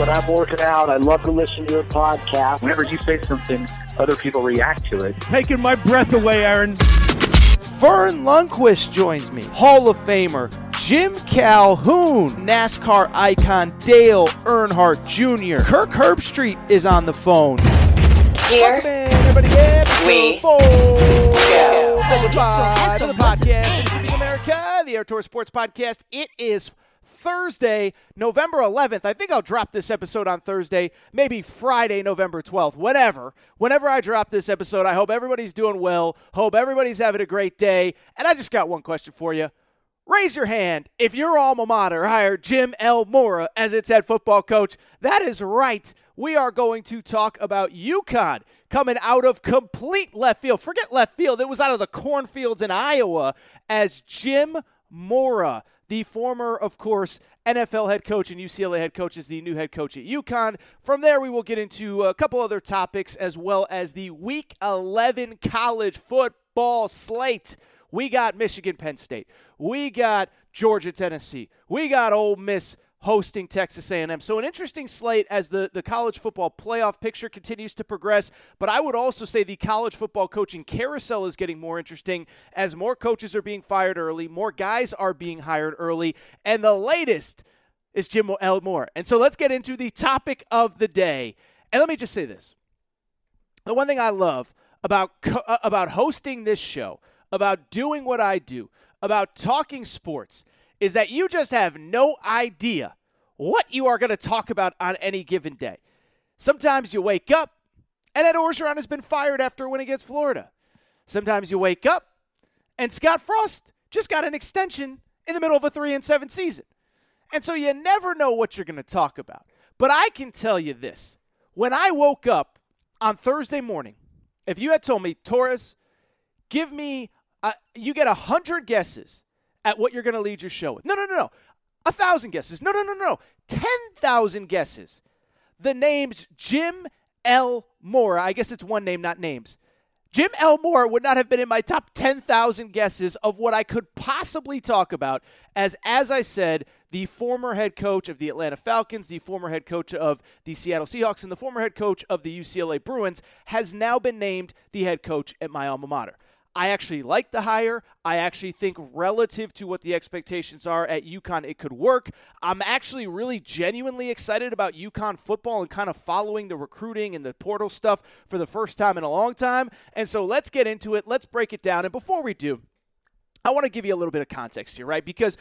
When I'm working out. I love to listen to your podcast. Whenever you say something, other people react to it. Taking my breath away, Aaron. Verne Lundquist joins me. Hall of Famer Jim Calhoun, NASCAR icon Dale Earnhardt Jr. Kirk Herbstreit is on the phone. Here Welcome in, everybody. Episode we four go. of the pod, of the podcast, Introducing America, the Air Tour Sports Podcast. It is Thursday, November 11th. I think I'll drop this episode on Thursday, maybe Friday, November 12th, whatever. Whenever I drop this episode, I hope everybody's doing well. Hope everybody's having a great day. And I just got one question for you. Raise your hand if your alma mater hired Jim L. Mora as its head football coach. That is right. We are going to talk about UConn coming out of complete left field. Forget left field, it was out of the cornfields in Iowa as Jim Mora, the former, of course, NFL head coach and UCLA head coach, is the new head coach at UConn. From there, we will get into a couple other topics as well as the Week 11 college football slate. We got Michigan, Penn State. We got Georgia, Tennessee. We got Ole Miss hosting Texas A&M. So an interesting slate as the, the college football playoff picture continues to progress. But I would also say the college football coaching carousel is getting more interesting as more coaches are being fired early, more guys are being hired early, and the latest is Jim L. Mora. And so let's get into the topic of the day. And let me just say this. The one thing I love about co- uh, about hosting this show, about doing what I do, about talking sports is that you just have no idea what you are going to talk about on any given day. Sometimes you wake up and Ed Orgeron has been fired after a win against Florida. Sometimes you wake up and Scott Frost just got an extension in the middle of a 3 and 7 season. And so you never know what you're going to talk about. But I can tell you this. When I woke up on Thursday morning, if you had told me, Torres, give me, uh, you get 100 guesses at what you're going to lead your show with. No, no, no, no. A thousand guesses. No, no, no, no. 10,000 guesses. The names Jim L. Mora. I guess it's one name, not names. Jim L. Mora would not have been in my top 10,000 guesses of what I could possibly talk about as as I said, the former head coach of the Atlanta Falcons, the former head coach of the Seattle Seahawks and the former head coach of the UCLA Bruins has now been named the head coach at my alma mater. I actually like the hire. I actually think relative to what the expectations are at UConn, it could work. I'm actually really genuinely excited about UConn football and kind of following the recruiting and the portal stuff for the first time in a long time. And so let's get into it. Let's break it down. And before we do, I want to give you a little bit of context here, right? Because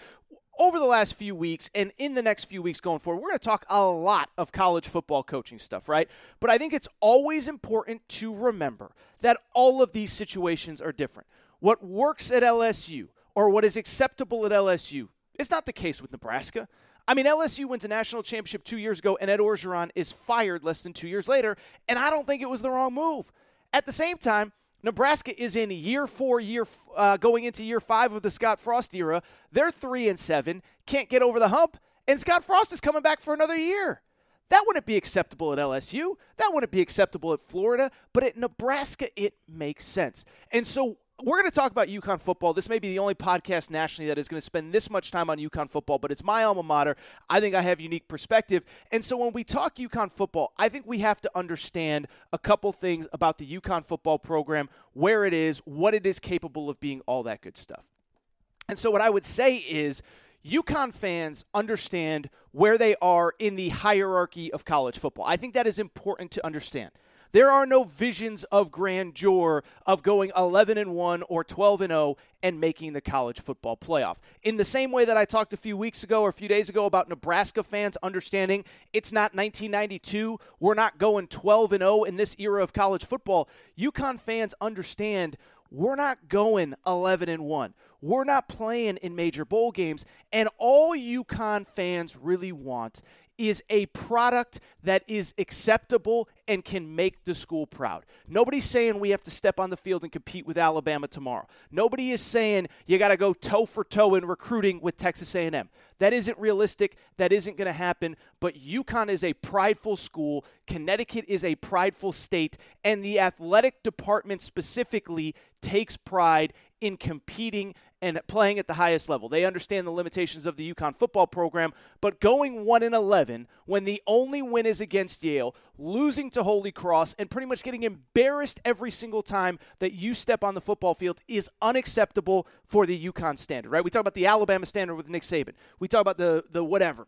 over the last few weeks and in the next few weeks going forward, we're going to talk a lot of college football coaching stuff, right? But I think it's always important to remember that all of these situations are different. What works at LSU or what is acceptable at LSU is not the case with Nebraska. I mean, LSU wins a national championship two years ago, and Ed Orgeron is fired less than two years later, and I don't think it was the wrong move. At the same time, Nebraska is in year four, year uh, going into year five of the Scott Frost era. They're three and seven, can't get over the hump, and Scott Frost is coming back for another year. That wouldn't be acceptable at LSU. That wouldn't be acceptable at Florida. But at Nebraska, it makes sense. And so we're going to talk about UConn football. This may be the only podcast nationally that is going to spend this much time on UConn football, but it's my alma mater. I think I have unique perspective. And so when we talk UConn football, I think we have to understand a couple things about the UConn football program, where it is, what it is capable of being, all that good stuff. And so what I would say is UConn fans understand where they are in the hierarchy of college football. I think that is important to understand. There are no visions of grandeur of going 11 and 1 or 12 and 0 and making the college football playoff. In the same way that I talked a few weeks ago or a few days ago about Nebraska fans understanding it's not 1992, we're not going 12 and 0 in this era of college football. UConn fans understand we're not going 11 and 1. We're not playing in major bowl games. And all UConn fans really want is a product that is acceptable and can make the school proud. Nobody's saying we have to step on the field and compete with Alabama tomorrow. Nobody is saying you got to go toe for toe in recruiting with Texas A&M. That isn't realistic. That isn't going to happen. But UConn is a prideful school. Connecticut is a prideful state, and the athletic department specifically takes pride in competing and playing at the highest level. They understand the limitations of the UConn football program, but going 1 in 11 when the only win is against Yale, losing to Holy Cross and pretty much getting embarrassed every single time that you step on the football field is unacceptable for the UConn standard, right? We talk about the Alabama standard with Nick Saban. We talk about the the whatever.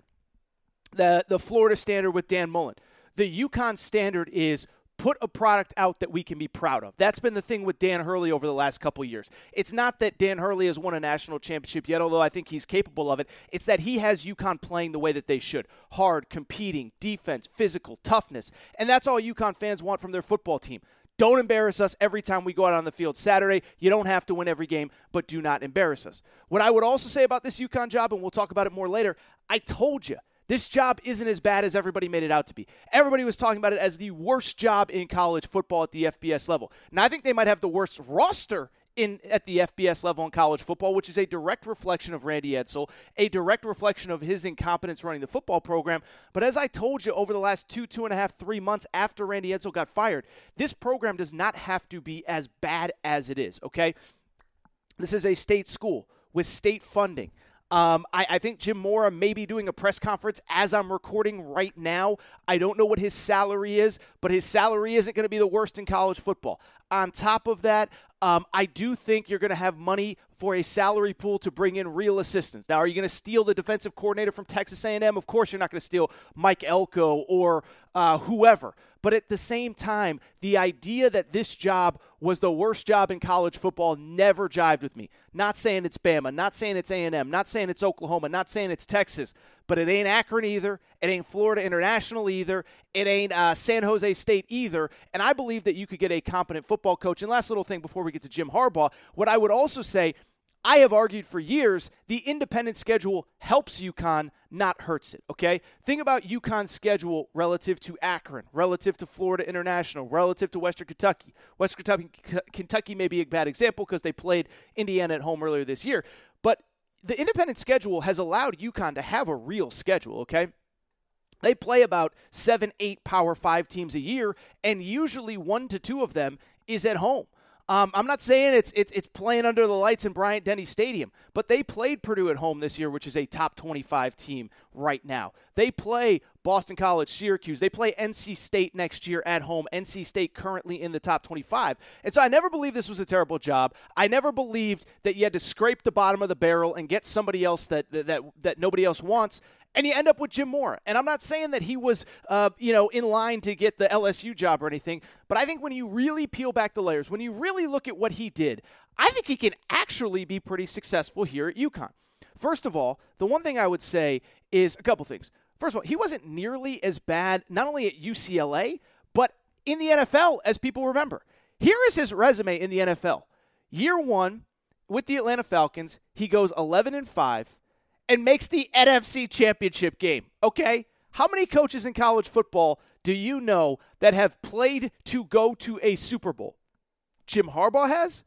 The the Florida standard with Dan Mullen. The UConn standard is put a product out that we can be proud of. That's been the thing with Dan Hurley over the last couple years. It's not that Dan Hurley has won a national championship yet, although I think he's capable of it. It's that he has UConn playing the way that they should hard, competing, defense, physical, toughness. And that's all UConn fans want from their football team. Don't embarrass us every time we go out on the field Saturday. You don't have to win every game, but do not embarrass us. What I would also say about this UConn job, and we'll talk about it more later, I told you this job isn't as bad as everybody made it out to be. Everybody was talking about it as the worst job in college football at the FBS level. Now, I think they might have the worst roster in at the FBS level in college football, which is a direct reflection of Randy Edsall, a direct reflection of his incompetence running the football program. But as I told you over the last two, two and a half, three months after Randy Edsall got fired, this program does not have to be as bad as it is, okay? This is a state school with state funding. Um, I, I, think Jim Mora may be doing a press conference as I'm recording right now. I don't know what his salary is, but his salary isn't going to be the worst in college football. On top of that, um, I do think you're going to have money for a salary pool to bring in real assistants. Now, are you going to steal the defensive coordinator from Texas A&M? Of course, you're not going to steal Mike Elko or uh, whoever. But at the same time, the idea that this job was the worst job in college football never jived with me. Not saying it's Bama, not saying it's A&M, not saying it's Oklahoma, not saying it's Texas, but it ain't Akron either. It ain't Florida International either. It ain't uh, San Jose State either. And I believe that you could get a competent football coach. And last little thing before we get to Jim Harbaugh, what I would also say – I have argued for years the independent schedule helps UConn, not hurts it. Okay? Think about UConn's schedule relative to Akron, relative to Florida International, relative to Western Kentucky. Western Kentucky, Kentucky may be a bad example because they played Indiana at home earlier this year. But the independent schedule has allowed UConn to have a real schedule, okay? They play about seven, eight Power Five teams a year, and usually one to two of them is at home. Um, I'm not saying it's, it's it's playing under the lights in Bryant Denny Stadium, but they played Purdue at home this year, which is a top 25 team right now. They play Boston College, Syracuse. They play NC State next year at home. NC State currently in the top 25. And so I never believed this was a terrible job. I never believed that you had to scrape the bottom of the barrel and get somebody else that that that, that nobody else wants and you end up with Jim Mora. And I'm not saying that he was, uh, you know, in line to get the LSU job or anything, but I think when you really peel back the layers, when you really look at what he did, I think he can actually be pretty successful here at UConn. First of all, the one thing I would say is a couple things. First of all, he wasn't nearly as bad, not only at UCLA, but in the NFL, as people remember. Here is his resume in the NFL. Year one with the Atlanta Falcons, he goes 11 and 5 and makes the NFC championship game. Okay? How many coaches in college football do you know that have played to go to a Super Bowl? Jim Harbaugh has.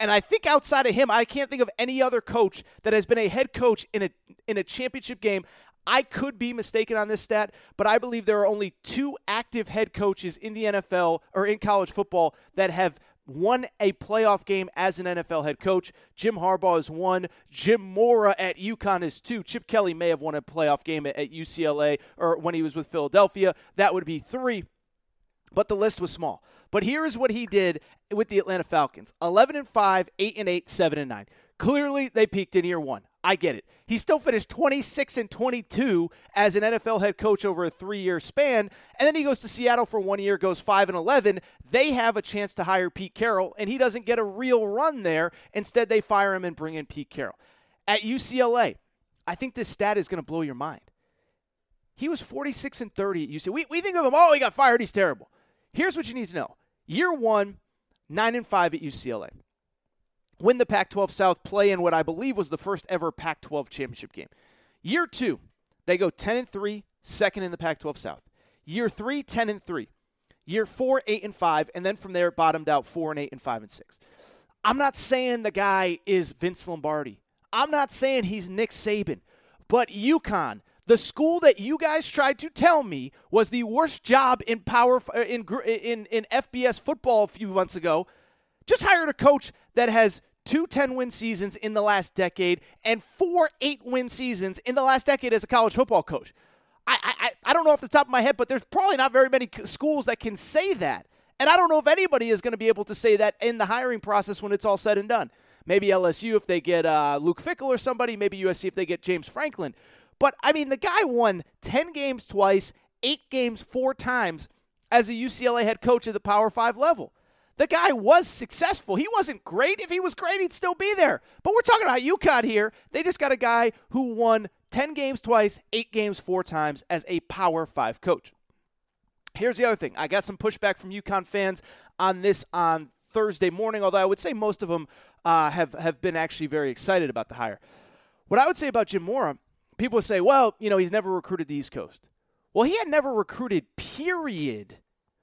And I think outside of him, I can't think of any other coach that has been a head coach in a in a championship game. I could be mistaken on this stat, but I believe there are only two active head coaches in the NFL or in college football that have won a playoff game as an NFL head coach. Jim Harbaugh is one. Jim Mora at UConn is two. Chip Kelly may have won a playoff game at, UCLA or when he was with Philadelphia. That would be three. But the list was small. But here is what he did with the Atlanta Falcons 11 and 5, 8 and 8, 7 and 9 Clearly, they peaked in year one. I get it. He still finished 26 and 22 as an NFL head coach over a three year span. And then he goes to Seattle for one year, goes 5 and 11. They have a chance to hire Pete Carroll, and he doesn't get a real run there. Instead, they fire him and bring in Pete Carroll. At UCLA, I think this stat is going to blow your mind. He was 46 and 30 at UCLA. We, we think of him, oh, he got fired, he's terrible. Here's what you need to know year one, 9 and 5 at UCLA win the Pac 12 South, play in what I believe was the first ever Pac 12 championship game. Year two, they go 10 and 3, second in the Pac 12 South. Year three, 10 and 3. Year four, 8 and 5. And then from there, bottomed out 4 and 8 and 5 and 6. I'm not saying the guy is Vince Lombardi. I'm not saying he's Nick Saban. But UConn, the school that you guys tried to tell me was the worst job in power uh, in in in FBS football a few months ago, just hired a coach that has two 10 win seasons in the last decade and four 8 win seasons in the last decade as a college football coach. I, I, I don't know off the top of my head, but there's probably not very many schools that can say that. And I don't know if anybody is going to be able to say that in the hiring process when it's all said and done. Maybe LSU if they get uh, Luke Fickell or somebody, maybe USC if they get James Franklin. But I mean, the guy won 10 games twice, eight games four times as a UCLA head coach at the Power Five level. The guy was successful. He wasn't great. If he was great, he'd still be there. But we're talking about UConn here. They just got a guy who won 10 games twice, eight games four times as a Power Five coach. Here's the other thing. I got some pushback from UConn fans on this on Thursday morning, although I would say most of them uh, have, have been actually very excited about the hire. What I would say about Jim Mora, people say, well, you know, he's never recruited the East Coast. Well, he had never recruited, period,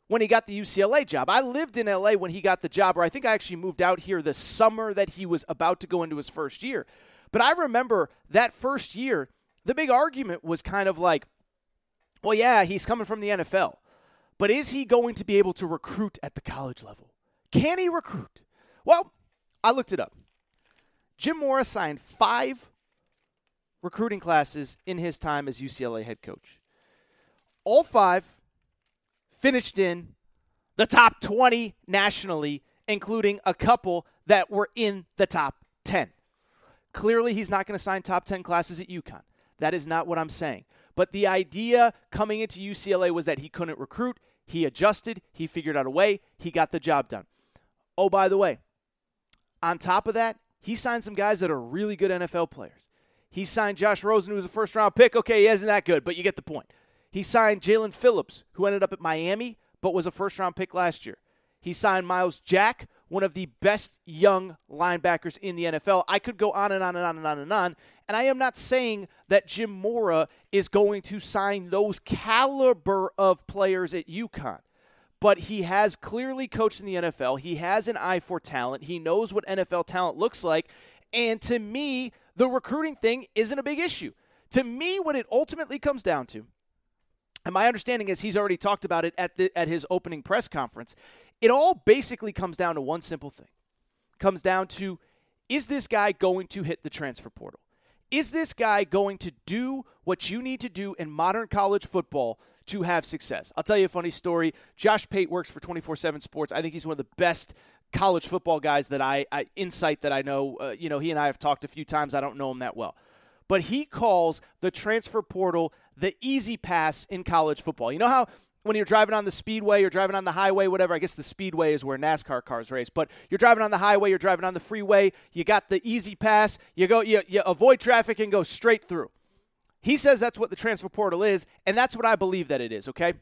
when he got the UCLA job. I lived in LA when he got the job, or I think I actually moved out here the summer that he was about to go into his first year. But I remember that first year, the big argument was kind of like, well, yeah, he's coming from the NFL, but is he going to be able to recruit at the college level? Can he recruit? Well, I looked it up. Jim Mora signed five recruiting classes in his time as UCLA head coach. All five finished in the top 20 nationally, including a couple that were in the top 10. Clearly, he's not going to sign top 10 classes at UConn. That is not what I'm saying. But the idea coming into UCLA was that he couldn't recruit. He adjusted. He figured out a way. He got the job done. Oh, by the way, on top of that, he signed some guys that are really good NFL players. He signed Josh Rosen, who was a first round pick. Okay, he isn't that good, but you get the point. He signed Jaelan Phillips, who ended up at Miami, but was a first round pick last year. He signed Myles Jack, one of the best young linebackers in the NFL. I could go on and on and on and on and on. And I am not saying that Jim Mora is going to sign those caliber of players at UConn. But he has clearly coached in the NFL. He has an eye for talent. He knows what NFL talent looks like. And to me, the recruiting thing isn't a big issue. To me, what it ultimately comes down to and my understanding is he's already talked about it at the at his opening press conference. It all basically comes down to one simple thing. Comes down to is this guy going to hit the transfer portal? Is this guy going to do what you need to do in modern college football to have success? I'll tell you a funny story. Josh Pate works for 24/7 Sports. I think he's one of the best college football guys that I, I insight that I know. Uh, you know, he and I have talked a few times. I don't know him that well but he calls the transfer portal the E-ZPass in college football. You know how when you're driving on the speedway, you're driving on the highway, whatever. I guess the speedway is where NASCAR cars race. But you're driving on the highway, you're driving on the freeway. You got the E-ZPass. You go, you, you avoid traffic and go straight through. He says that's what the transfer portal is, and that's what I believe that it is. Okay.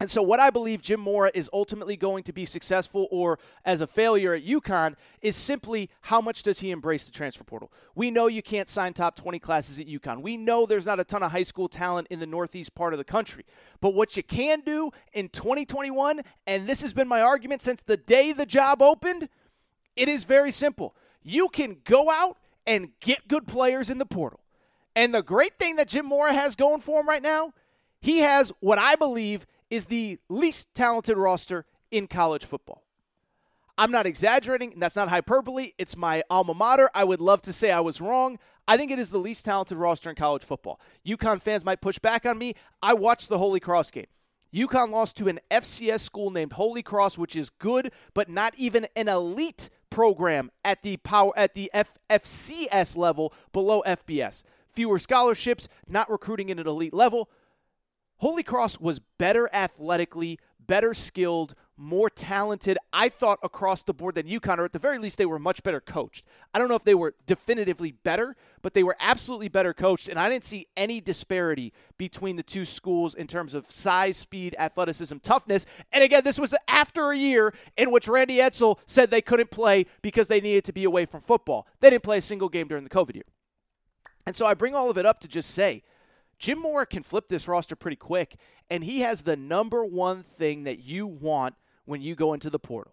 And so, what I believe Jim Mora is ultimately going to be successful or as a failure at UConn is simply how much does he embrace the transfer portal? We know you can't sign top 20 classes at UConn. We know there's not a ton of high school talent in the northeast part of the country. But what you can do in 2021, and this has been my argument since the day the job opened, it is very simple. You can go out and get good players in the portal. And the great thing that Jim Mora has going for him right now, he has what I believe is the least talented roster in college football. I'm not exaggerating, that's not hyperbole. It's my alma mater. I would love to say I was wrong. I think it is the least talented roster in college football. UConn fans might push back on me. I watched the Holy Cross game. UConn lost to an FCS school named Holy Cross, which is good, but not even an elite program at the power at the F- FCS level below FBS. Fewer scholarships, not recruiting at an elite level. Holy Cross was better athletically, better skilled, more talented, I thought, across the board than UConn, or at the very least, they were much better coached. I don't know if they were definitively better, but they were absolutely better coached, and I didn't see any disparity between the two schools in terms of size, speed, athleticism, toughness. And again, this was after a year in which Randy Edsall said they couldn't play because they needed to be away from football. They didn't play a single game during the COVID year. And so I bring all of it up to just say, Jim Mora can flip this roster pretty quick, and he has the number one thing that you want when you go into the portal.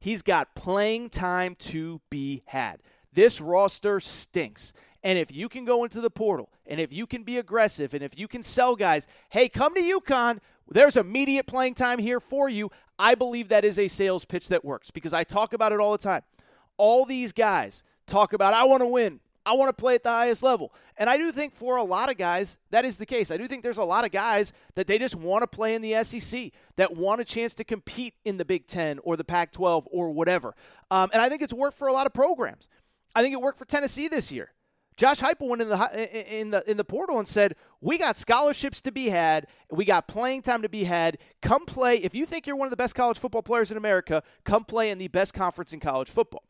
He's got playing time to be had. This roster stinks. And if you can go into the portal, and if you can be aggressive, and if you can sell guys, hey, come to UConn, there's immediate playing time here for you. I believe that is a sales pitch that works because I talk about it all the time. All these guys talk about, I want to win. I want to play at the highest level. And I do think for a lot of guys, that is the case. I do think there's a lot of guys that they just want to play in the SEC, that want a chance to compete in the Big Ten or the Pac 12 or whatever. Um, and I think it's worked for a lot of programs. I think it worked for Tennessee this year. Josh Heupel went in the in the in the portal and said, "We got scholarships to be had. We got playing time to be had. Come play. If you think you're one of the best college football players in America, come play in the best conference in college football."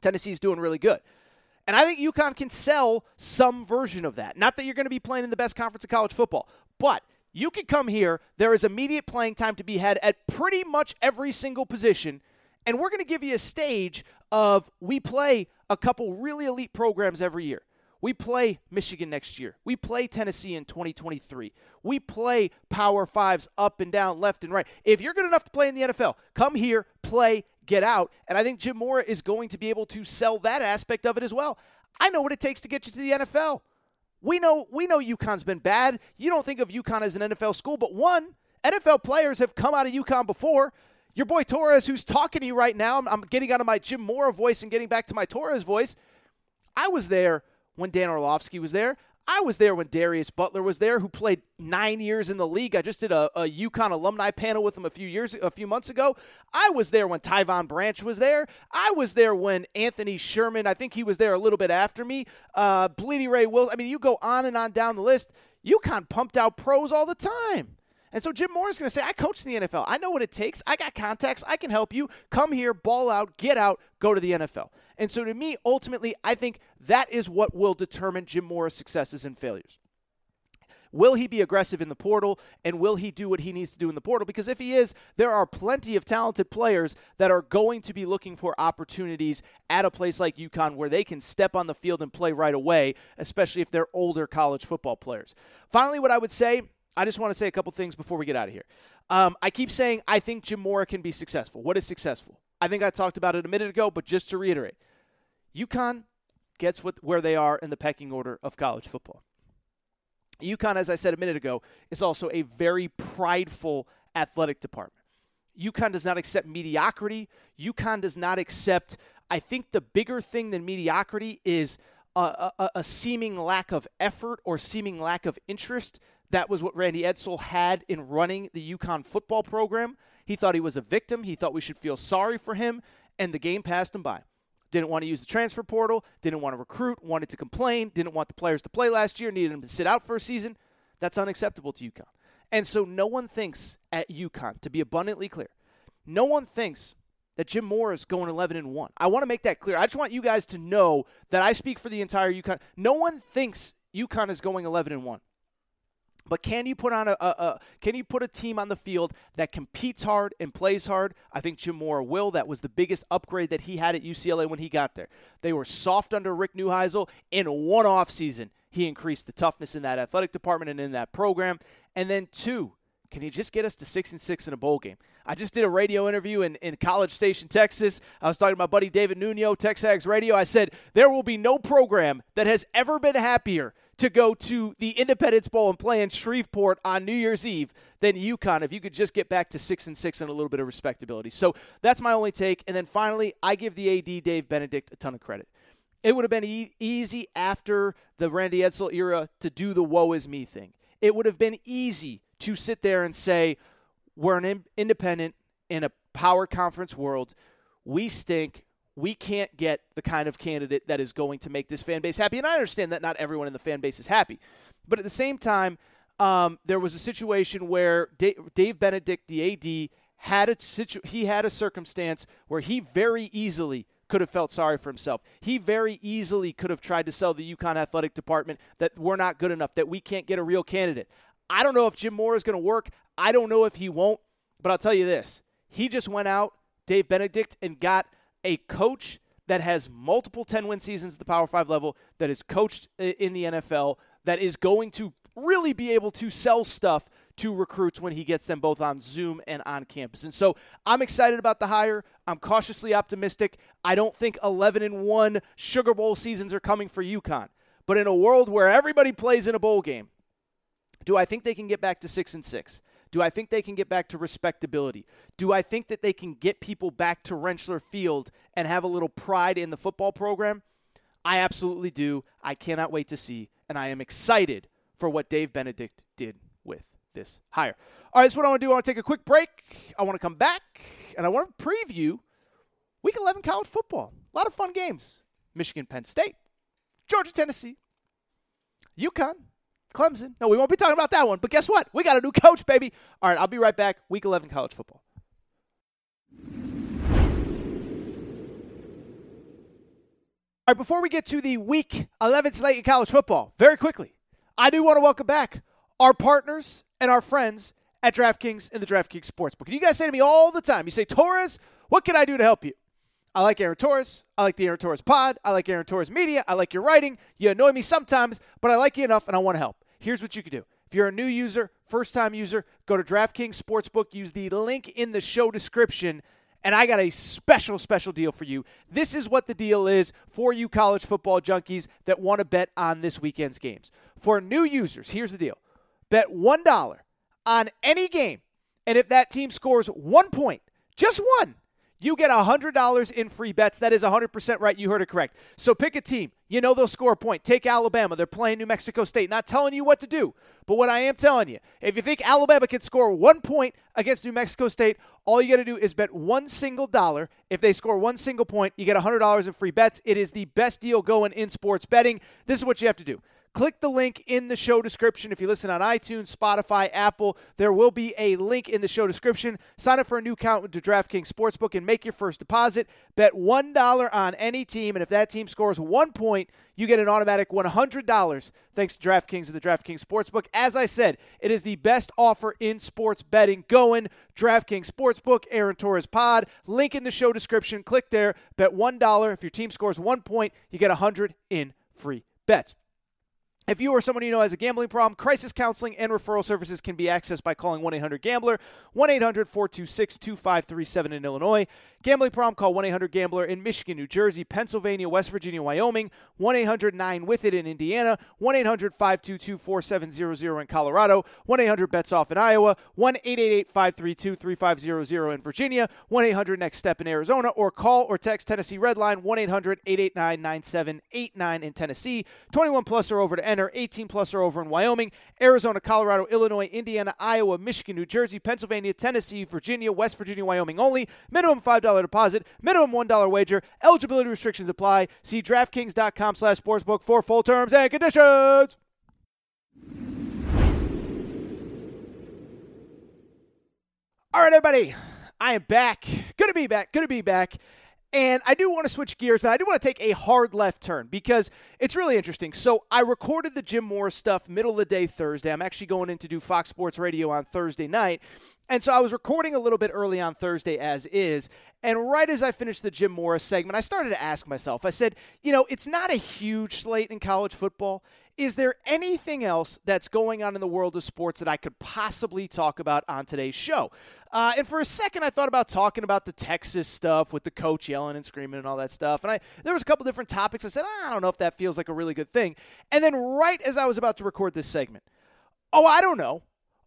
Tennessee's doing really good. And I think UConn can sell some version of that. Not that you're going to be playing in the best conference of college football, but you can come here. There is immediate playing time to be had at pretty much every single position. And we're going to give you a stage of we play a couple really elite programs every year. We play Michigan next year. We play Tennessee in 2023. We play Power Fives up and down, left and right. If you're good enough to play in the NFL, come here, play, get out. And I think Jim Mora is going to be able to sell that aspect of it as well. I know what it takes to get you to the NFL. We know we know UConn's been bad. You don't think of UConn as an NFL school, but one, NFL players have come out of UConn before. Your boy Torres, who's talking to you right now, I'm, I'm getting out of my Jim Mora voice and getting back to my Torres voice. I was there when Dan Orlovsky was there. I was there when Darius Butler was there, who played nine years in the league. I just did a, a UConn alumni panel with him a few years, a few months ago. I was there when Tyvon Branch was there. I was there when Anthony Sherman. I think he was there a little bit after me. Uh, Blidi Wreh-Wilson. I mean, you go on and on down the list. UConn pumped out pros all the time. And so Jim Mora is going to say, I coach in the NFL. I know what it takes. I got contacts. I can help you. Come here, ball out, get out, go to the NFL. And so to me, ultimately, I think that is what will determine Jim Mora's successes and failures. Will he be aggressive in the portal and will he do what he needs to do in the portal? Because if he is, there are plenty of talented players that are going to be looking for opportunities at a place like UConn where they can step on the field and play right away, especially if they're older college football players. Finally, what I would say I just want to say a couple things before we get out of here. Um, I keep saying I think Jim Mora can be successful. What is successful? I think I talked about it a minute ago, but just to reiterate, UConn gets where they are in the pecking order of college football. UConn, as I said a minute ago, is also a very prideful athletic department. UConn does not accept mediocrity. UConn does not accept. I think the bigger thing than mediocrity is a, a, a seeming lack of effort or seeming lack of interest that was what Randy Edsall had in running the UConn football program. He thought he was a victim. He thought we should feel sorry for him, and the game passed him by. Didn't want to use the transfer portal, didn't want to recruit, wanted to complain, didn't want the players to play last year, needed them to sit out for a season. That's unacceptable to UConn. And so no one thinks at UConn, to be abundantly clear, no one thinks that Jim Mora is going 11 and 1. I want to make that clear. I just want you guys to know that I speak for the entire UConn. No one thinks UConn is going 11 and 1. But can you put on a, a, a, can you put a team on the field that competes hard and plays hard? I think Jim Mora will. That was the biggest upgrade that he had at UCLA when he got there. They were soft under Rick Neuheisel. In one off season, he increased the toughness in that athletic department and in that program. And then two, can you just get us to six and six in a bowl game? I just did a radio interview in, in College Station, Texas. I was talking to my buddy David Nuno, Texags Radio. I said, there will be no program that has ever been happier to go to the Independence Bowl and play in Shreveport on New Year's Eve than UConn if you could just get back to six and six and a little bit of respectability. So that's my only take. And then finally, I give the AD Dave Benedict a ton of credit. It would have been e- easy after the Randy Edsall era to do the woe is me thing. It would have been easy to sit there and say, we're an in- independent in a power conference world. We stink. We can't get the kind of candidate that is going to make this fan base happy. And I understand that not everyone in the fan base is happy. But at the same time, um, there was a situation where Dave, Benedict, the AD, had a situ- he had a circumstance where he very easily could have felt sorry for himself. He very easily could have tried to sell the UConn athletic department that we're not good enough, that we can't get a real candidate. I don't know if Jim Mora is going to work. I don't know if he won't. But I'll tell you this he just went out, Dave Benedict, and got a coach that has multiple 10 win seasons at the Power 5 level, that is coached in the NFL, that is going to really be able to sell stuff to recruits when he gets them both on Zoom and on campus. And so I'm excited about the hire. I'm cautiously optimistic. I don't think 11 and 1 Sugar Bowl seasons are coming for UConn. But in a world where everybody plays in a bowl game, do I think they can get back to 6 and 6? Do I think they can get back to respectability? Do I think that they can get people back to Rentschler Field and have a little pride in the football program? I absolutely do. I cannot wait to see, and I am excited for what Dave Benedict did with this hire. All right, that's what I want to do. I want to take a quick break. I want to come back, and I want to preview Week 11 college football. A lot of fun games. Michigan, Penn State, Georgia, Tennessee, UConn, Clemson. No, we won't be talking about that one. But guess what? We got a new coach, baby. All right, I'll be right back. Week 11 college football. All right, before we get to the week 11 slate in college football, very quickly, I do want to welcome back our partners and our friends at DraftKings and the DraftKings Sportsbook. And you guys say to me all the time, you say, Torres, what can I do to help you? I like Aaron Torres. I like the Aaron Torres pod. I like Aaron Torres media. I like your writing. You annoy me sometimes, but I like you enough and I want to help. Here's what you can do. If you're a new user, first time user, go to DraftKings Sportsbook, use the link in the show description, and I got a special, special deal for you. This is what the deal is for you college football junkies that want to bet on this weekend's games. For new users, here's the deal bet $1 on any game, and if that team scores one point, just one, you get $100 in free bets. That is 100% right. You heard it correct. So pick a team. You know they'll score a point. Take Alabama. They're playing New Mexico State. Not telling you what to do, but what I am telling you, if you think Alabama can score one point against New Mexico State, all you got to do is bet one single dollar. If they score one single point, you get $100 in free bets. It is the best deal going in sports betting. This is what you have to do. Click the link in the show description. If you listen on iTunes, Spotify, Apple, there will be a link in the show description. Sign up for a new account to DraftKings Sportsbook and make your first deposit. Bet $1 on any team, and if that team scores one point, you get an automatic $100 thanks to DraftKings and the DraftKings Sportsbook. As I said, it is the best offer in sports betting going. DraftKings Sportsbook, Aaron Torres Pod. Link in the show description. Click there. Bet $1. If your team scores one point, you get 100 in free bets. If you or someone you know has a gambling problem, crisis counseling and referral services can be accessed by calling 1 800 Gambler, 1 800 426 2537 in Illinois. Gambling problem, call 1 800 Gambler in Michigan, New Jersey, Pennsylvania, West Virginia, Wyoming, 1 800 9 with it in Indiana, 1 800 522 4700 in Colorado, 1 800 bets off in Iowa, 1 888 532 3500 in Virginia, 1 800 next step in Arizona, or call or text Tennessee Redline 1 800 889 9789 in Tennessee. 21 plus or over to enter, 18 plus or over in Wyoming, Arizona, Colorado, Illinois, Indiana, Iowa, Michigan, New Jersey, Pennsylvania, Tennessee, Virginia, West Virginia, Wyoming only. Minimum $5 deposit, minimum $1 wager. Eligibility restrictions apply. See DraftKings.com slash sportsbook for full terms and conditions. All right, everybody. I am back. Good to be back. Good to be back. And I do want to switch gears and I do want to take a hard left turn because it's really interesting. So I recorded the Jim Morris stuff middle of the day Thursday. I'm actually going in to do Fox Sports Radio on Thursday night. And so I was recording a little bit early on Thursday as is. And right as I finished the Jim Morris segment, I started to ask myself, I said, you know, it's not a huge slate in college football. Is there anything else that's going on in the world of sports that I could possibly talk about on today's show? Uh, and for a second, I thought about talking about the Texas stuff with the coach yelling and screaming and all that stuff. And I there was a couple different topics. I said, I don't know if that feels like a really good thing. And then right as I was about to record this segment, oh, I don't know,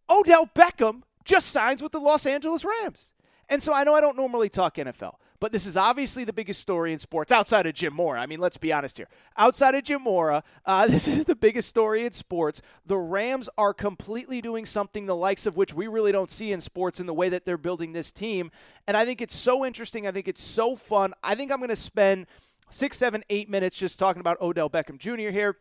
Odell Beckham just signs with the Los Angeles Rams. And so I know I don't normally talk NFL, but this is obviously the biggest story in sports outside of Jim Mora. I mean, let's be honest here. Outside of Jim Mora, uh, this is the biggest story in sports. The Rams are completely doing something the likes of which we really don't see in sports in the way that they're building this team. And I think it's so interesting. I think it's so fun. I think I'm going to spend six, seven, eight minutes just talking about Odell Beckham Jr. here.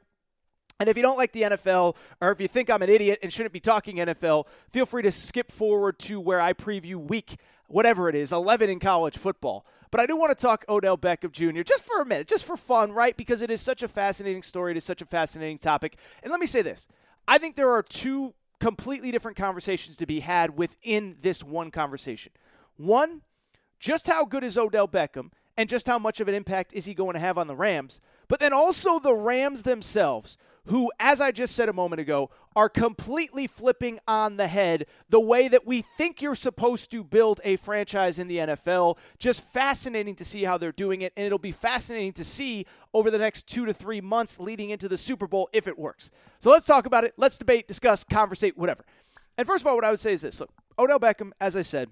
And if you don't like the NFL, or if you think I'm an idiot and shouldn't be talking NFL, feel free to skip forward to where I preview week, whatever it is, 11 in college football. But I do want to talk Odell Beckham Jr. just for a minute, just for fun, right? Because it is such a fascinating story. It is such a fascinating topic. And let me say this I think there are two completely different conversations to be had within this one conversation. One, just how good is Odell Beckham and just how much of an impact is he going to have on the Rams? But then also the Rams themselves who, as I just said a moment ago, are completely flipping on the head the way that we think you're supposed to build a franchise in the NFL. Just fascinating to see how they're doing it, and it'll be fascinating to see over the next two to three months leading into the Super Bowl if it works. So let's talk about it. Let's debate, discuss, conversate, whatever. And first of all, what I would say is this look, Odell Beckham, as I said,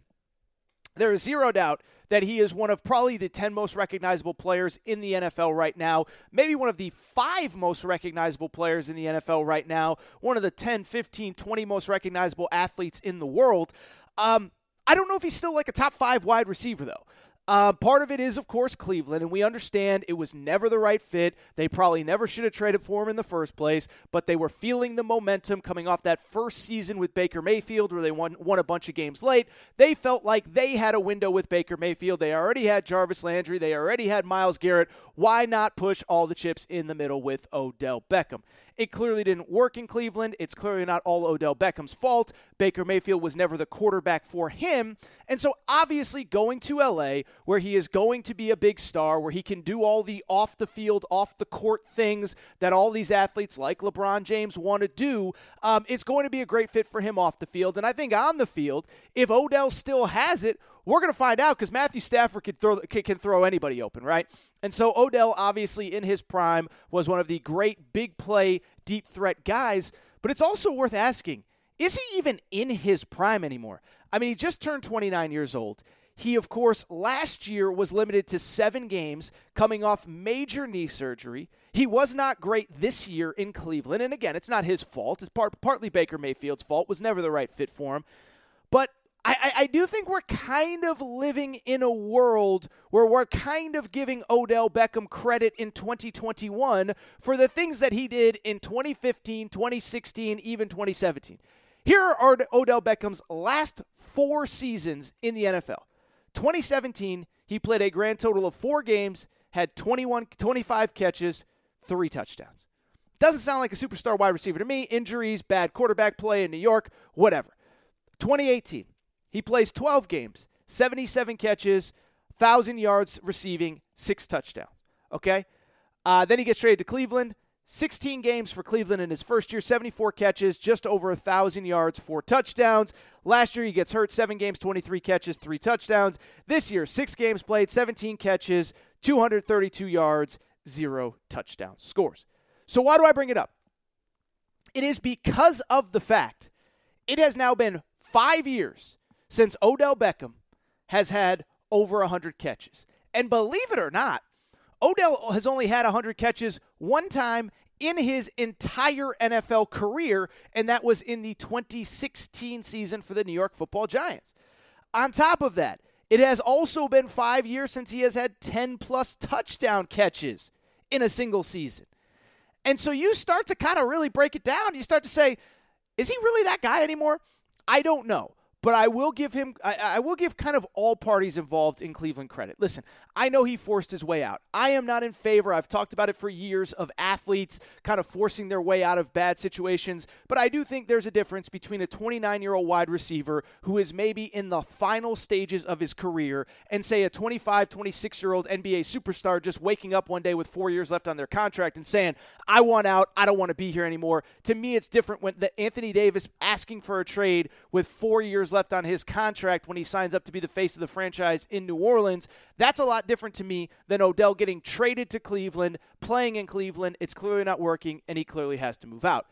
there is zero doubt that he is one of probably the 10 most recognizable players in the NFL right now, maybe one of the five most recognizable players in the NFL right now, one of the 10, 15, 20 most recognizable athletes in the world. Um, I don't know if he's still like a top five wide receiver, though. Uh, part of it is, of course, Cleveland, and we understand it was never the right fit. They probably never should have traded for him in the first place, but they were feeling the momentum coming off that first season with Baker Mayfield where they won, won a bunch of games late. They felt like they had a window with Baker Mayfield. They already had Jarvis Landry, they already had Myles Garrett. Why not push all the chips in the middle with Odell Beckham? It clearly didn't work in Cleveland. It's clearly not all Odell Beckham's fault. Baker Mayfield was never the quarterback for him. And so, obviously, going to LA, where he is going to be a big star, where he can do all the off the field, off the court things that all these athletes like LeBron James want to do, um, it's going to be a great fit for him off the field. And I think on the field, if Odell still has it, we're going to find out because Matthew Stafford can throw can throw anybody open, right? And so Odell, obviously in his prime, was one of the great big play, deep threat guys. But it's also worth asking: Is he even in his prime anymore? I mean, he just turned 29 years old. He, of course, last year was limited to seven games, coming off major knee surgery. He was not great this year in Cleveland, and again, it's not his fault. It's part, partly Baker Mayfield's fault. Was never the right fit for him. But I, I, I, do think we're kind of living in a world where we're kind of giving Odell Beckham credit in 2021 for the things that he did in 2015, 2016, even 2017. Here are Odell Beckham's last four seasons in the NFL. 2017, he played a grand total of four games, had 21, 25 catches, three touchdowns. Doesn't sound like a superstar wide receiver to me. Injuries, bad quarterback play in New York, whatever. 2018, he plays 12 games, 77 catches, 1,000 yards receiving, six touchdowns. Okay? Uh, then he gets traded to Cleveland. 16 games for Cleveland in his first year, 74 catches, just over 1,000 yards, four touchdowns. Last year, he gets hurt, seven games, 23 catches, three touchdowns. This year, six games played, 17 catches, 232 yards, zero touchdowns. Scores. So, why do I bring it up? It is because of the fact it has now been five years since Odell Beckham has had over 100 catches. And believe it or not, Odell has only had 100 catches one time in his entire NFL career, and that was in the 2016 season for the New York football Giants. On top of that, it has also been five years since he has had 10 plus touchdown catches in a single season. And so you start to kind of really break it down. You start to say, is he really that guy anymore? I don't know but I will give him I, I, will give kind of all parties involved in Cleveland credit. Listen, I know he forced his way out. I am not in favor. I've talked about it for years of athletes kind of forcing their way out of bad situations, but I do think there's a difference between a 29-year-old wide receiver who is maybe in the final stages of his career and say a 25, 26-year-old NBA superstar just waking up one day with 4 years left on their contract and saying, "I want out. I don't want to be here anymore." To me, it's different when the Anthony Davis asking for a trade with 4 years left on his contract when he signs up to be the face of the franchise in New Orleans. That's a lot different to me than Odell getting traded to Cleveland, playing in Cleveland. It's clearly not working, and he clearly has to move out.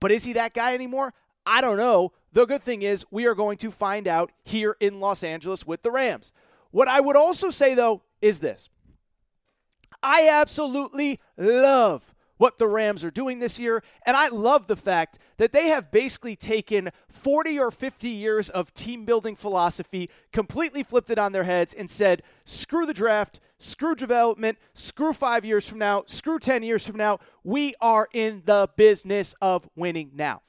But is he that guy anymore? I don't know. The good thing is, we are going to find out here in Los Angeles with the Rams. What I would also say, though, is this I absolutely love what the Rams are doing this year. And I love the fact that they have basically taken 40 or 50 years of team building philosophy, completely flipped it on their heads, and said, screw the draft, screw development, screw five years from now, screw 10 years from now. We are in the business of winning now.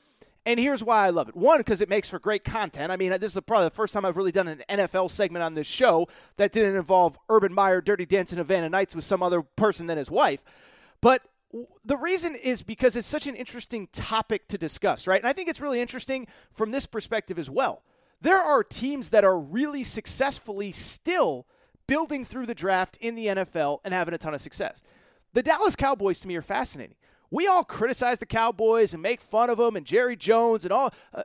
And here's why I love it. One, because it makes for great content. I mean, this is probably the first time I've really done an NFL segment on this show that didn't involve Urban Meyer, Dirty Dancing, Havana Nights with some other person than his wife. But the reason is because it's such an interesting topic to discuss, right? And I think it's really interesting from this perspective as well. There are teams that are really successfully still building through the draft in the NFL and having a ton of success. The Dallas Cowboys to me are fascinating we all criticize the Cowboys and make fun of them and Jerry Jones and all. Uh,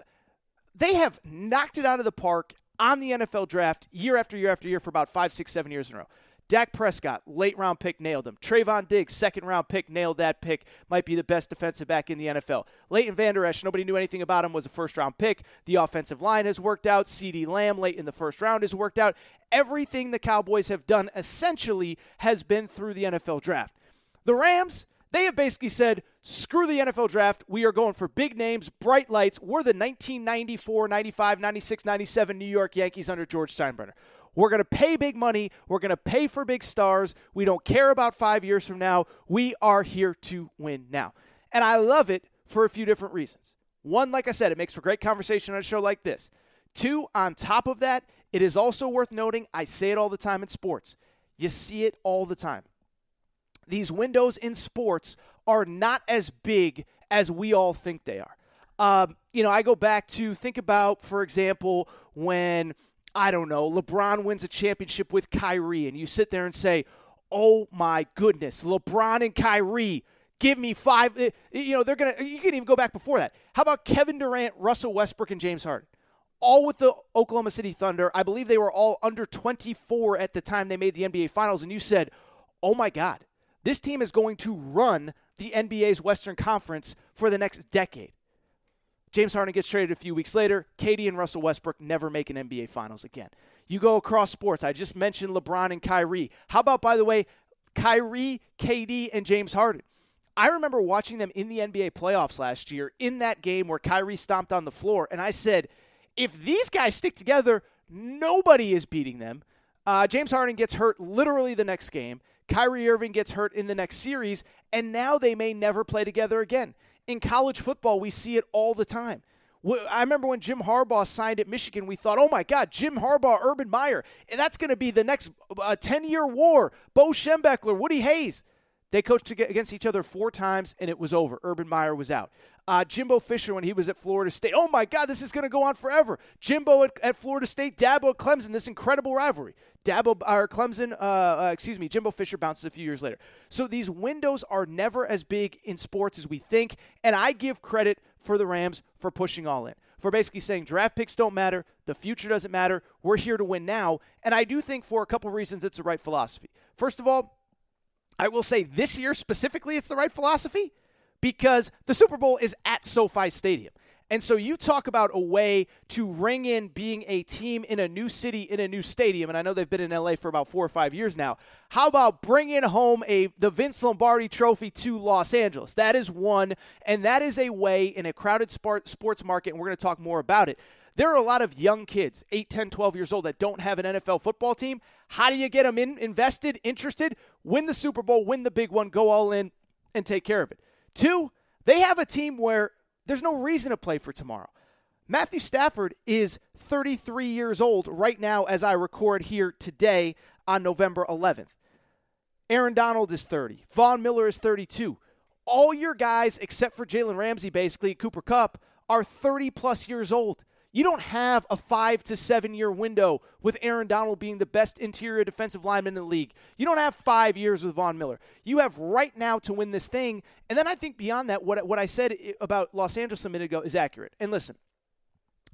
they have knocked it out of the park on the NFL draft year after year after year for about five, six, seven years in a row. Dak Prescott, late round pick, nailed him. Trevon Diggs, second round pick, nailed that pick. Might be the best defensive back in the NFL. Leighton Vander Esch, nobody knew anything about him, was a first round pick. The offensive line has worked out. CeeDee Lamb, late in the first round, has worked out. Everything the Cowboys have done essentially has been through the NFL draft. The Rams, they have basically said, screw the NFL draft. We are going for big names, bright lights. We're the 1994, 95, 96, 97 New York Yankees under George Steinbrenner. We're going to pay big money. We're going to pay for big stars. We don't care about five years from now. We are here to win now. And I love it for a few different reasons. One, like I said, it makes for great conversation on a show like this. Two, on top of that, it is also worth noting I say it all the time in sports. You see it all the time these windows in sports are not as big as we all think they are. Um, you know, I go back to think about, for example, when I don't know, LeBron wins a championship with Kyrie, and you sit there and say, "Oh my goodness, LeBron and Kyrie." Give me five. Eh, you know, they're going to, you can even go back before that. How about Kevin Durant, Russell Westbrook, and James Harden? all with the Oklahoma City Thunder. I believe they were all under 24 at the time they made the NBA Finals. And you said, oh my God, this team is going to run the NBA's Western Conference for the next decade. James Harden gets traded a few weeks later. KD and Russell Westbrook never make an NBA Finals again. You go across sports. I just mentioned LeBron and Kyrie. How about, by the way, Kyrie, KD, and James Harden? I remember watching them in the NBA playoffs last year in that game where Kyrie stomped on the floor, and I said, if these guys stick together, nobody is beating them. Uh, James Harden gets hurt literally the next game. Kyrie Irving gets hurt in the next series, and now they may never play together again. In college football, we see it all the time. I remember when Jim Harbaugh signed at Michigan, we thought, oh my God, Jim Harbaugh, Urban Meyer, and that's going to be the next 10 uh, year war. Bo Schembechler, Woody Hayes. They coached against each other four times, and it was over. Urban Meyer was out. Uh, Jimbo Fisher, when he was at Florida State, oh my God, this is going to go on forever. Jimbo at, at, Florida State, Dabo at Clemson, this incredible rivalry. Dabo or Clemson, uh, uh, excuse me, Jimbo Fisher bounces a few years later. So these windows are never as big in sports as we think, and I give credit for the Rams for pushing all in for basically saying draft picks don't matter, the future doesn't matter, we're here to win now. And I do think for a couple reasons it's the right philosophy. First of all, I will say this year specifically, it's the right philosophy because the Super Bowl is at SoFi Stadium. And so you talk about a way to ring in being a team in a new city in a new stadium, and I know they've been in LA for about four or five years now. How about bringing home a the Vince Lombardi Trophy to Los Angeles? That is one, and that is a way in a crowded sports market, and we're going to talk more about it. There are a lot of young kids, 8, 10, 12 years old, that don't have an NFL football team. How do you get them in, invested, interested? Win the Super Bowl, win the big one, go all in, and take care of it. Two, they have a team where there's no reason to play for tomorrow. Matthew Stafford is 33 years old right now as I record here today on November 11th. Aaron Donald is 30. Von Miller is 32. All your guys, except for Jalen Ramsey, basically, Cooper Kupp, are 30 plus years old. You don't have a five to seven year window with Aaron Donald being the best interior defensive lineman in the league. You don't have five years with Von Miller. You have right now to win this thing. And then I think beyond that, what, what I said about Los Angeles a minute ago is accurate. And listen,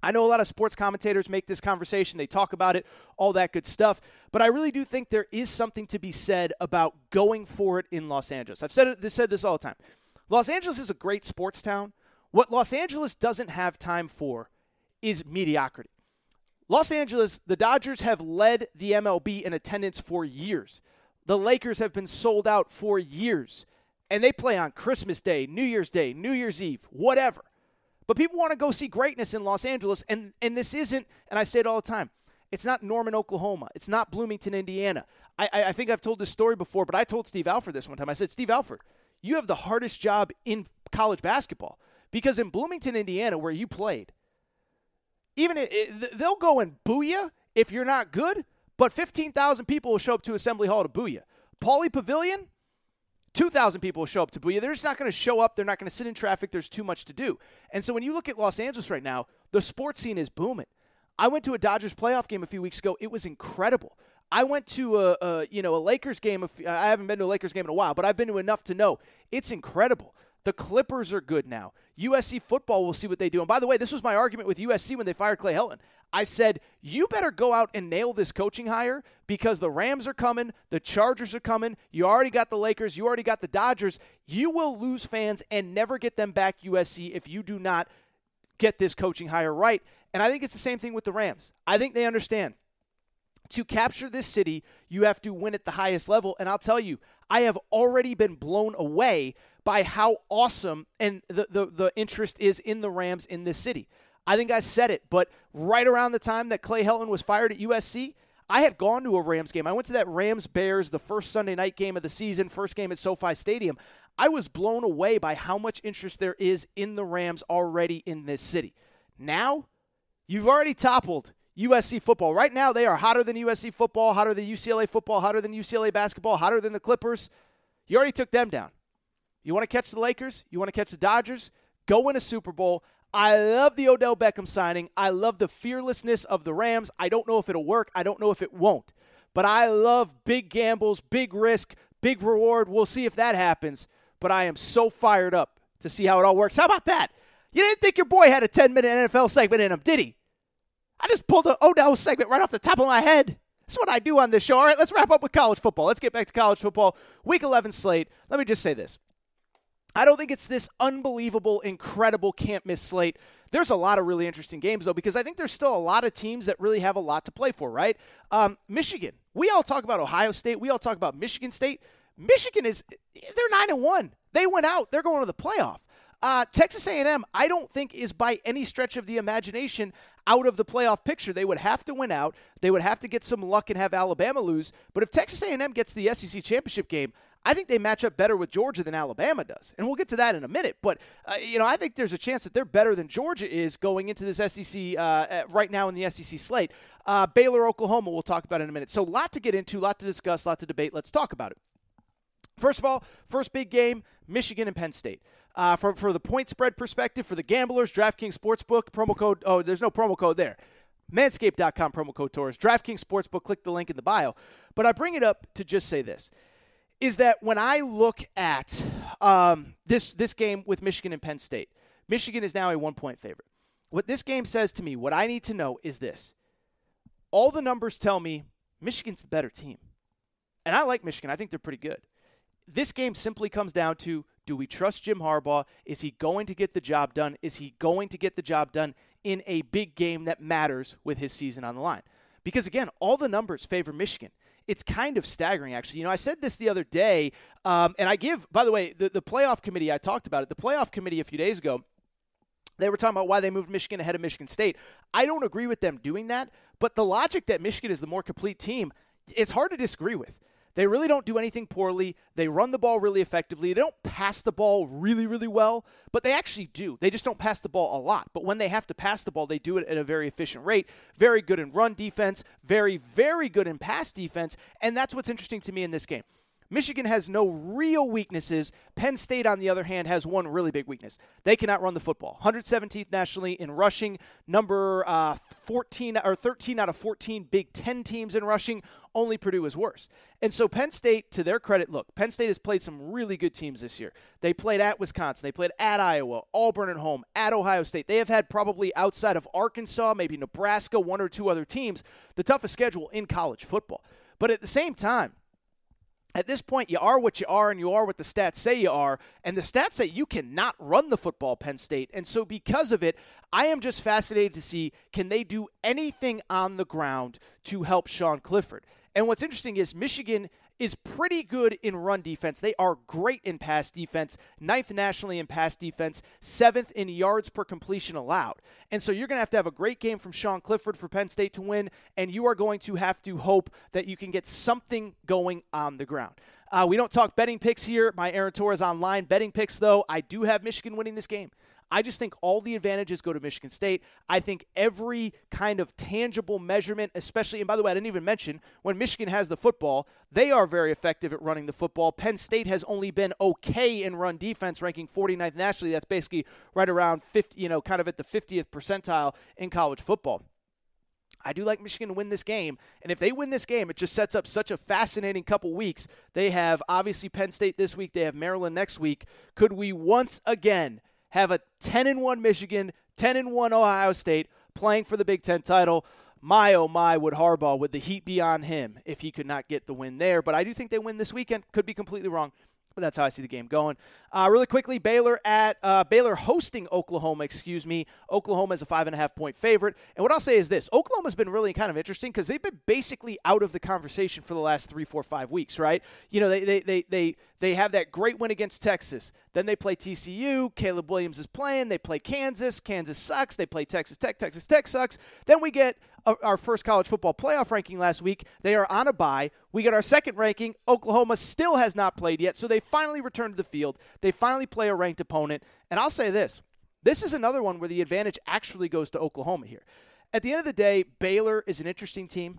I know a lot of sports commentators make this conversation, they talk about it, all that good stuff. But I really do think there is something to be said about going for it in Los Angeles. I've said, said this all the time. Los Angeles is a great sports town. What Los Angeles doesn't have time for is mediocrity. Los Angeles, the Dodgers have led the MLB in attendance for years. The Lakers have been sold out for years. And they play on Christmas Day, New Year's Day, New Year's Eve, whatever. But people want to go see greatness in Los Angeles, and, and this isn't, and I say it all the time, it's not Norman, Oklahoma. It's not Bloomington, Indiana. I, I, I think I've told this story before, but I told Steve Alford this one time. I said, Steve Alford, you have the hardest job in college basketball because in Bloomington, Indiana, where you played, even it, it, they'll go and boo you if you're not good, but 15,000 people will show up to Assembly Hall to boo you. Pauley Pavilion, 2,000 people will show up to boo you. They're just not going to show up. They're not going to sit in traffic. There's too much to do. And so when you look at Los Angeles right now, the sports scene is booming. I went to a Dodgers playoff game a few weeks ago. It was incredible. I went to a, a you know a Lakers game. I haven't been to a Lakers game in a while, but I've been to enough to know it's incredible. The Clippers are good now. USC football, we'll see what they do. And by the way, this was my argument with USC when they fired Clay Helton. I said, you better go out and nail this coaching hire because the Rams are coming, the Chargers are coming, you already got the Lakers, you already got the Dodgers. You will lose fans and never get them back, USC, if you do not get this coaching hire right. And I think it's the same thing with the Rams. I think they understand. To capture this city, you have to win at the highest level. And I'll tell you, I have already been blown away by how awesome and the, the, the interest is in the Rams in this city. I think I said it, but right around the time that Clay Helton was fired at USC, I had gone to a Rams game. I went to that Rams Bears, the first Sunday night game of the season, first game at SoFi Stadium. I was blown away by how much interest there is in the Rams already in this city. Now, you've already toppled USC football. Right now, they are hotter than USC football, hotter than UCLA football, hotter than UCLA basketball, hotter than the Clippers. You already took them down. You want to catch the Lakers? You want to catch the Dodgers? Go win a Super Bowl. I love the Odell Beckham signing. I love the fearlessness of the Rams. I don't know if it'll work. I don't know if it won't. But I love big gambles, big risk, big reward. We'll see if that happens. But I am so fired up to see how it all works. How about that? You didn't think your boy had a 10 minute NFL segment in him, did he? I just pulled an Odell segment right off the top of my head. That's what I do on this show. All right, let's wrap up with college football. Let's get back to college football. Week 11 slate. Let me just say this. I don't think it's this unbelievable, incredible can't miss slate. There's a lot of really interesting games, though, because I think there's still a lot of teams that really have a lot to play for, right? Um, Michigan. We all talk about Ohio State. We all talk about Michigan State. Michigan is, they're 9 and 1. They went out. They're going to the playoff. Uh, Texas A&M, I don't think is by any stretch of the imagination out of the playoff picture. They would have to win out. They would have to get some luck and have Alabama lose. But if Texas A&M gets the SEC championship game, I think they match up better with Georgia than Alabama does, and we'll get to that in a minute. But uh, you know, I think there's a chance that they're better than Georgia is going into this SEC uh, right now in the SEC slate. Uh, Baylor, Oklahoma, we'll talk about in a minute. So, a lot to get into, a lot to discuss, a lot to debate. Let's talk about it. First of all, first big game, Michigan and Penn State. Uh, for, for the point spread perspective, for the gamblers, DraftKings Sportsbook, promo code, oh, there's no promo code there. Manscaped.com, promo code Torres. DraftKings Sportsbook, click the link in the bio. But I bring it up to just say this is that when I look at um, this this game with Michigan and Penn State, Michigan is now a one point favorite. What this game says to me, what I need to know is this: all the numbers tell me Michigan's the better team, and I like Michigan. I think they're pretty good. This game simply comes down to: Do we trust Jim Harbaugh? Is he going to get the job done? Is he going to get the job done in a big game that matters with his season on the line? Because again, all the numbers favor Michigan it's kind of staggering, actually. You know, I said this the other day, um, and I give, by the way, the, the playoff committee, I talked about it. The playoff committee a few days ago, they were talking about why they moved Michigan ahead of Michigan State. I don't agree with them doing that, but the logic that Michigan is the more complete team, it's hard to disagree with. They really don't do anything poorly. They run the ball really effectively. They don't pass the ball really, really well, but they actually do. They just don't pass the ball a lot. But when they have to pass the ball, they do it at a very efficient rate. Very good in run defense, very, very good in pass defense. And that's what's interesting to me in this game. Michigan has no real weaknesses. Penn State, on the other hand, has one really big weakness. They cannot run the football. 117th nationally in rushing, number uh, 14 or 13 out of 14 Big Ten teams in rushing. Only Purdue is worse. And so Penn State, to their credit, look, Penn State has played some really good teams this year. They played at Wisconsin, they played at Iowa, Auburn at home, at Ohio State. They have had probably outside of Arkansas, maybe Nebraska, one or two other teams, the toughest schedule in college football. But at the same time, at this point, you are what you are, and you are what the stats say you are. And the stats say you cannot run the football, Penn State. And so, because of it, I am just fascinated to see can they do anything on the ground to help Sean Clifford. And what's interesting is Michigan is pretty good in run defense. They are great in pass defense, ninth nationally in pass defense, seventh in yards per completion allowed. And so you're going to have to have a great game from Sean Clifford for Penn State to win, and you are going to have to hope that you can get something going on the ground. Uh, we don't talk betting picks here. My Aaron Torres online betting picks, though. I do have Michigan winning this game. I just think all the advantages go to Michigan State. I think every kind of tangible measurement, especially, and by the way, I didn't even mention when Michigan has the football, they are very effective at running the football. Penn State has only been okay in run defense, ranking 49th nationally. That's basically right around 50, you know, kind of at the 50th percentile in college football. I do like Michigan to win this game. And if they win this game, it just sets up such a fascinating couple weeks. They have obviously Penn State this week, they have Maryland next week. Could we once again have a 10 and 1 Michigan, 10 and 1 Ohio State playing for the Big 10 title? My oh my, would Harbaugh, would the heat be on him if he could not get the win there? But I do think they win this weekend. Could be completely wrong. But that's how I see the game going. Uh, really quickly, Baylor at uh, Baylor hosting Oklahoma. Excuse me. Oklahoma is a five and a half point favorite. And what I'll say is this: Oklahoma's been really kind of interesting because they've been basically out of the conversation for the last three, four, five weeks. Right? You know, they they they they they have that great win against Texas. Then they play TCU. Caleb Williams is playing. They play Kansas. Kansas sucks. They play Texas Tech. Texas Tech sucks. Then we get Uh, our first college football playoff ranking last week. They are on a bye. We get our second ranking. Oklahoma still has not played yet, so they finally return to the field. They finally play a ranked opponent. And I'll say this this is another one where the advantage actually goes to Oklahoma here. At the end of the day, Baylor is an interesting team.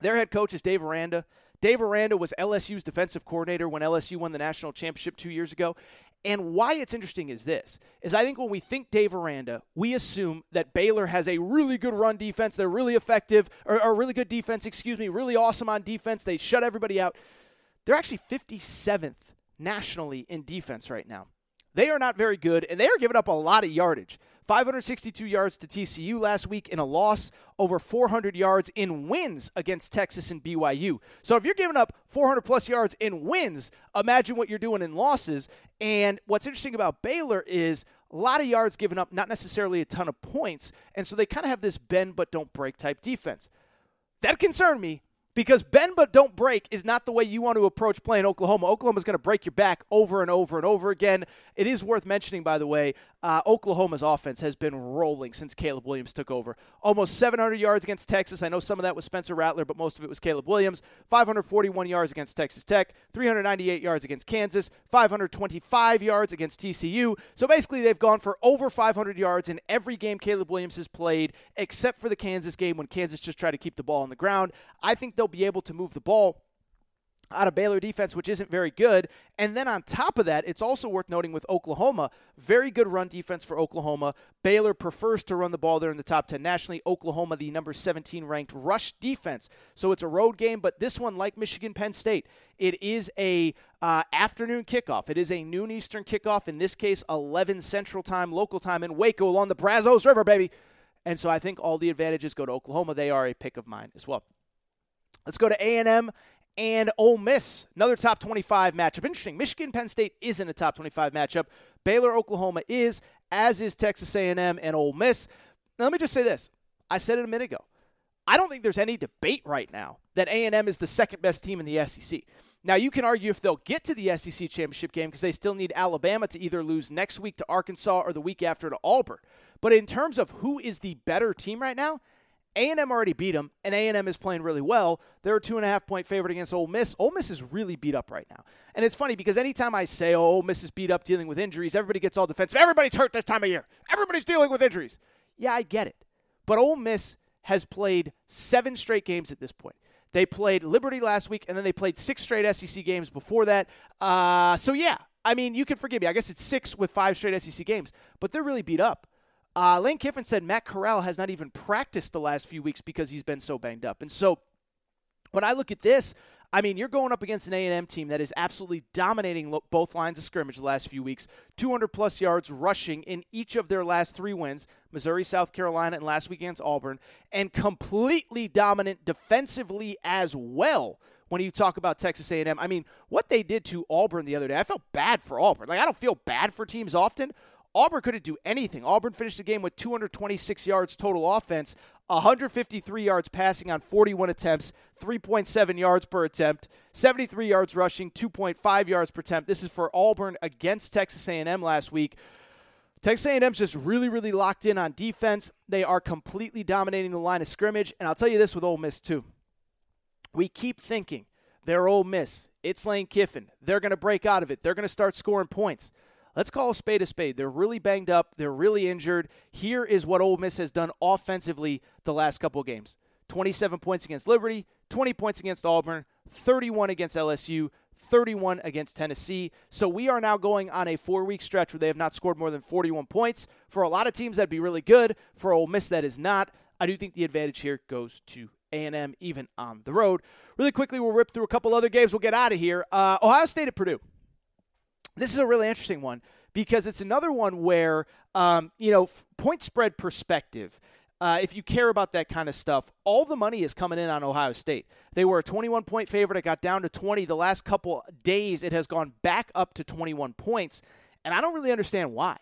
Their head coach is Dave Aranda. Dave Aranda was LSU's defensive coordinator when LSU won the national championship two years ago. And why it's interesting is this is I think when we think Dave Aranda, we assume that Baylor has a really good run defense. They're really effective, or, or really good defense, excuse me, really awesome on defense. They shut everybody out. They're actually 57th nationally in defense right now. They are not very good, and they are giving up a lot of yardage. 562 yards to TCU last week in a loss, over 400 yards in wins against Texas and BYU. So if you're giving up 400 plus yards in wins, imagine what you're doing in losses. And what's interesting about Baylor is a lot of yards given up, not necessarily a ton of points. And so they kind of have this bend but don't break type defense. That concerned me because bend but don't break is not the way you want to approach playing Oklahoma. Oklahoma's going to break your back over and over and over again. It is worth mentioning, by the way, uh, Oklahoma's offense has been rolling since Caleb Williams took over. Almost 700 yards against Texas. I know some of that was Spencer Rattler, but most of it was Caleb Williams. 541 yards against Texas Tech, 398 yards against Kansas, 525 yards against TCU. So basically, they've gone for over 500 yards in every game Caleb Williams has played, except for the Kansas game when Kansas just tried to keep the ball on the ground. I think they'll be able to move the ball out of Baylor defense, which isn't very good. And then on top of that, it's also worth noting with Oklahoma, very good run defense for Oklahoma. Baylor prefers to run the ball there in the top 10 nationally. Oklahoma, the number 17 ranked rush defense. So it's a road game, but this one, like Michigan Penn State, it is a uh, afternoon kickoff. It is a noon Eastern kickoff. In this case, 11 Central Time, local time in Waco along the Brazos River, baby. And so I think all the advantages go to Oklahoma. They are a pick of mine as well. Let's go to A&M and Ole Miss, another top 25 matchup. Interesting. Michigan Penn State isn't a top 25 matchup. Baylor Oklahoma is, as is Texas A&M and Ole Miss. Now, let me just say this. I said it a minute ago. I don't think there's any debate right now that A&M is the second best team in the SEC. Now, you can argue if they'll get to the SEC championship game because they still need Alabama to either lose next week to Arkansas or the week after to Auburn. But in terms of who is the better team right now, a&M already beat them, and A&M is playing really well. They're a two and a half point favorite against Ole Miss. Ole Miss is really beat up right now, and it's funny because anytime I say, "Oh, Ole Miss is beat up, dealing with injuries," everybody gets all defensive. Everybody's hurt this time of year. Everybody's dealing with injuries. Yeah, I get it, but Ole Miss has played seven straight games at this point. They played Liberty last week, and then they played six straight SEC games before that. Uh, so yeah, I mean, you can forgive me. I guess it's six with five straight SEC games, but they're really beat up. Uh, Lane Kiffin said Matt Corral has not even practiced the last few weeks because he's been so banged up. And so when I look at this, I mean, you're going up against an A&M team that is absolutely dominating lo- both lines of scrimmage the last few weeks. 200 plus yards rushing in each of their last three wins: Missouri, South Carolina, and last week against Auburn, and completely dominant defensively as well when you talk about Texas A&M. I mean, what they did to Auburn the other day, I felt bad for Auburn. Like I don't feel bad for teams often. Auburn couldn't do anything. Auburn finished the game with 226 yards total offense, 153 yards passing on 41 attempts, 3.7 yards per attempt, 73 yards rushing, 2.5 yards per attempt. This is for Auburn against Texas A&M last week. Texas A&M's just really, really locked in on defense. They are completely dominating the line of scrimmage, and I'll tell you this with Ole Miss too. We keep thinking they're Ole Miss. It's Lane Kiffin. They're going to break out of it. They're going to start scoring points. Let's call a spade a spade. They're really banged up. They're really injured. Here is what Ole Miss has done offensively the last couple of games 27 points against Liberty, 20 points against Auburn, 31 against LSU, 31 against Tennessee. So we are now going on a four week stretch where they have not scored more than 41 points. For a lot of teams, that'd be really good. For Ole Miss, that is not. I do think the advantage here goes to A&M, even on the road. Really quickly, we'll rip through a couple other games. We'll get out of here. Uh, Ohio State at Purdue. This is a really interesting one because it's another one where, um, you know, point spread perspective. Uh, if you care about that kind of stuff, all the money is coming in on Ohio State. They were a 21 point favorite. It got down to 20. The last couple days, it has gone back up to 21 points. And I don't really understand why.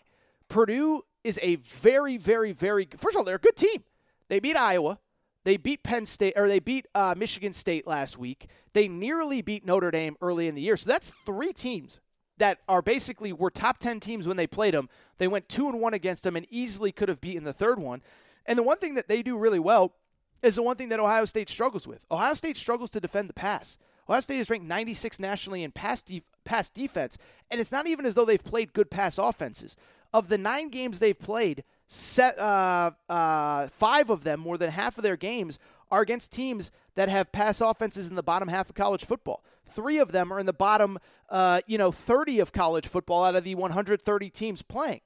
Purdue is a very, very, very, first of all, they're a good team. They beat Iowa. They beat Penn State, or they beat uh, Michigan State last week. They nearly beat Notre Dame early in the year. So that's three teams that are basically were top 10 teams when they played them. They went 2 and 1 against them and easily could have beaten the third one. And the one thing that they do really well is the one thing that Ohio State struggles with. Ohio State struggles to defend the pass. Ohio State is ranked 96 nationally in pass, de- pass defense, and it's not even as though they've played good pass offenses. Of the nine games they've played, set, uh, uh, five of them, more than half of their games, are against teams that have pass offenses in the bottom half of college football. Three of them are in the bottom, uh, you know, 30 of college football out of the 130 teams playing.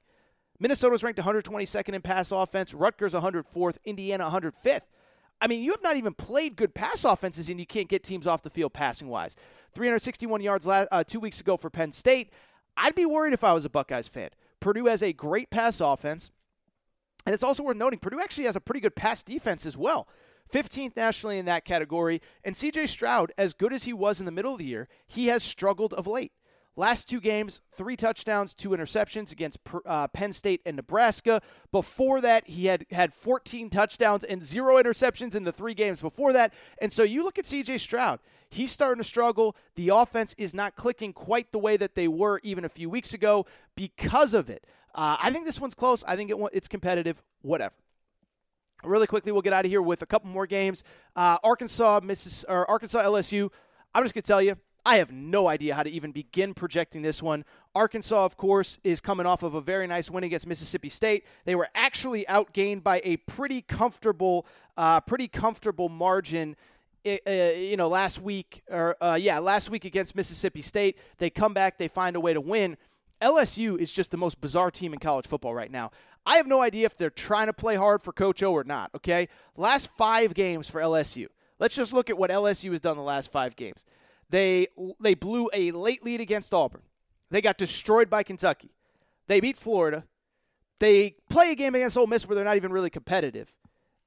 Minnesota's ranked 122nd in pass offense. Rutgers 104th. Indiana 105th. I mean, you have not even played good pass offenses, and you can't get teams off the field passing wise. 361 yards last, uh, two weeks ago for Penn State. I'd be worried if I was a Buckeyes fan. Purdue has a great pass offense, and it's also worth noting Purdue actually has a pretty good pass defense as well. 15th nationally in that category. And CJ Stroud, as good as he was in the middle of the year, he has struggled of late. Last two games, three touchdowns, two interceptions against uh, Penn State and Nebraska. Before that, he had had 14 touchdowns and zero interceptions in the three games before that. And so you look at CJ Stroud, he's starting to struggle. The offense is not clicking quite the way that they were even a few weeks ago because of it. Uh, I think this one's close. I think it, it's competitive. Whatever. Really quickly, we'll get out of here with a couple more games. Uh, Arkansas, Mrs. or Arkansas, LSU. I'm just gonna tell you, I have no idea how to even begin projecting this one. Arkansas, of course, is coming off of a very nice win against Mississippi State. They were actually outgained by a pretty comfortable, uh, pretty comfortable margin. Uh, you know, last week or uh, yeah, last week against Mississippi State, they come back, they find a way to win. LSU is just the most bizarre team in college football right now. I have no idea if they're trying to play hard for Coach O or not, okay? Last five games for LSU. Let's just look at what LSU has done the last five games. They they blew a late lead against Auburn. They got destroyed by Kentucky. They beat Florida. They play a game against Ole Miss where they're not even really competitive.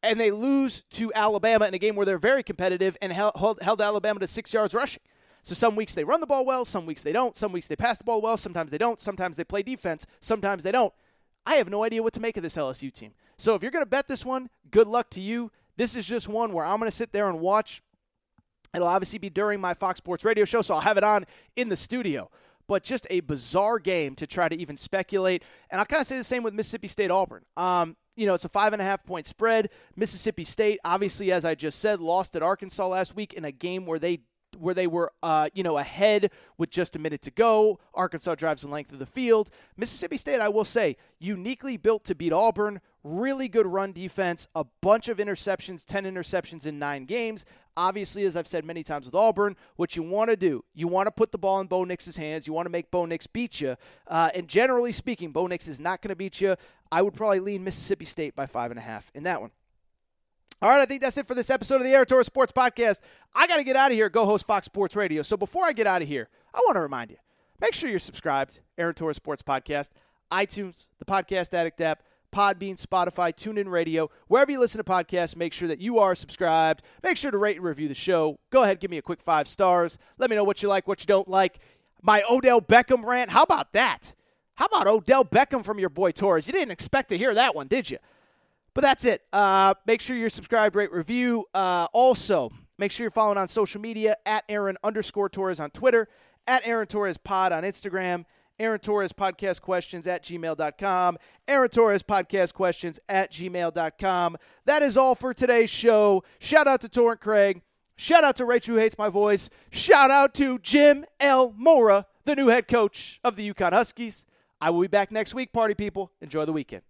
And they lose to Alabama in a game where they're very competitive and held, held Alabama to six yards rushing. So some weeks they run the ball well, some weeks they don't. Some weeks they pass the ball well, sometimes they don't. Sometimes they play defense, sometimes they don't. I have no idea what to make of this LSU team. So if you're going to bet this one, good luck to you. This is just one where I'm going to sit there and watch. It'll obviously be during my Fox Sports radio show, so I'll have it on in the studio. But just a bizarre game to try to even speculate. And I'll kind of say the same with Mississippi State Auburn. Um, you know, it's a five and a half point spread. Mississippi State, obviously, as I just said, lost at Arkansas last week in a game where they where they were, uh, you know, ahead with just a minute to go. Arkansas drives the length of the field. Mississippi State, I will say, uniquely built to beat Auburn. Really good run defense. A bunch of interceptions, 10 interceptions in nine games. Obviously, as I've said many times with Auburn, what you want to do, you want to put the ball in Bo Nix's hands. You want to make Bo Nix beat you. Uh, and generally speaking, Bo Nix is not going to beat you. I would probably lean Mississippi State by five and a half in that one. All right, I think that's it for this episode of the Torres Sports Podcast. I got to get out of here, go host Fox Sports Radio. So before I get out of here, I want to remind you make sure you're subscribed, Torres Sports Podcast, iTunes, the Podcast Addict app, Podbean, Spotify, TuneIn Radio, wherever you listen to podcasts, make sure that you are subscribed. Make sure to rate and review the show. Go ahead, give me a quick five stars. Let me know what you like, what you don't like. My Odell Beckham rant, how about that? How about Odell Beckham from your boy Torres? You didn't expect to hear that one, did you? But that's it. Uh, make sure you're subscribed, rate, review. Uh, also, make sure you're following on social media at Aaron underscore Torres on Twitter, at Aaron Torres Pod on Instagram, Aaron Torres Podcast Questions at gmail.com, Aaron Torres Podcast Questions at gmail.com. That is all for today's show. Shout out to Torrent Craig. Shout out to Rachel who hates my voice. Shout out to Jim L. Mora, the new head coach of the UConn Huskies. I will be back next week, party people. Enjoy the weekend.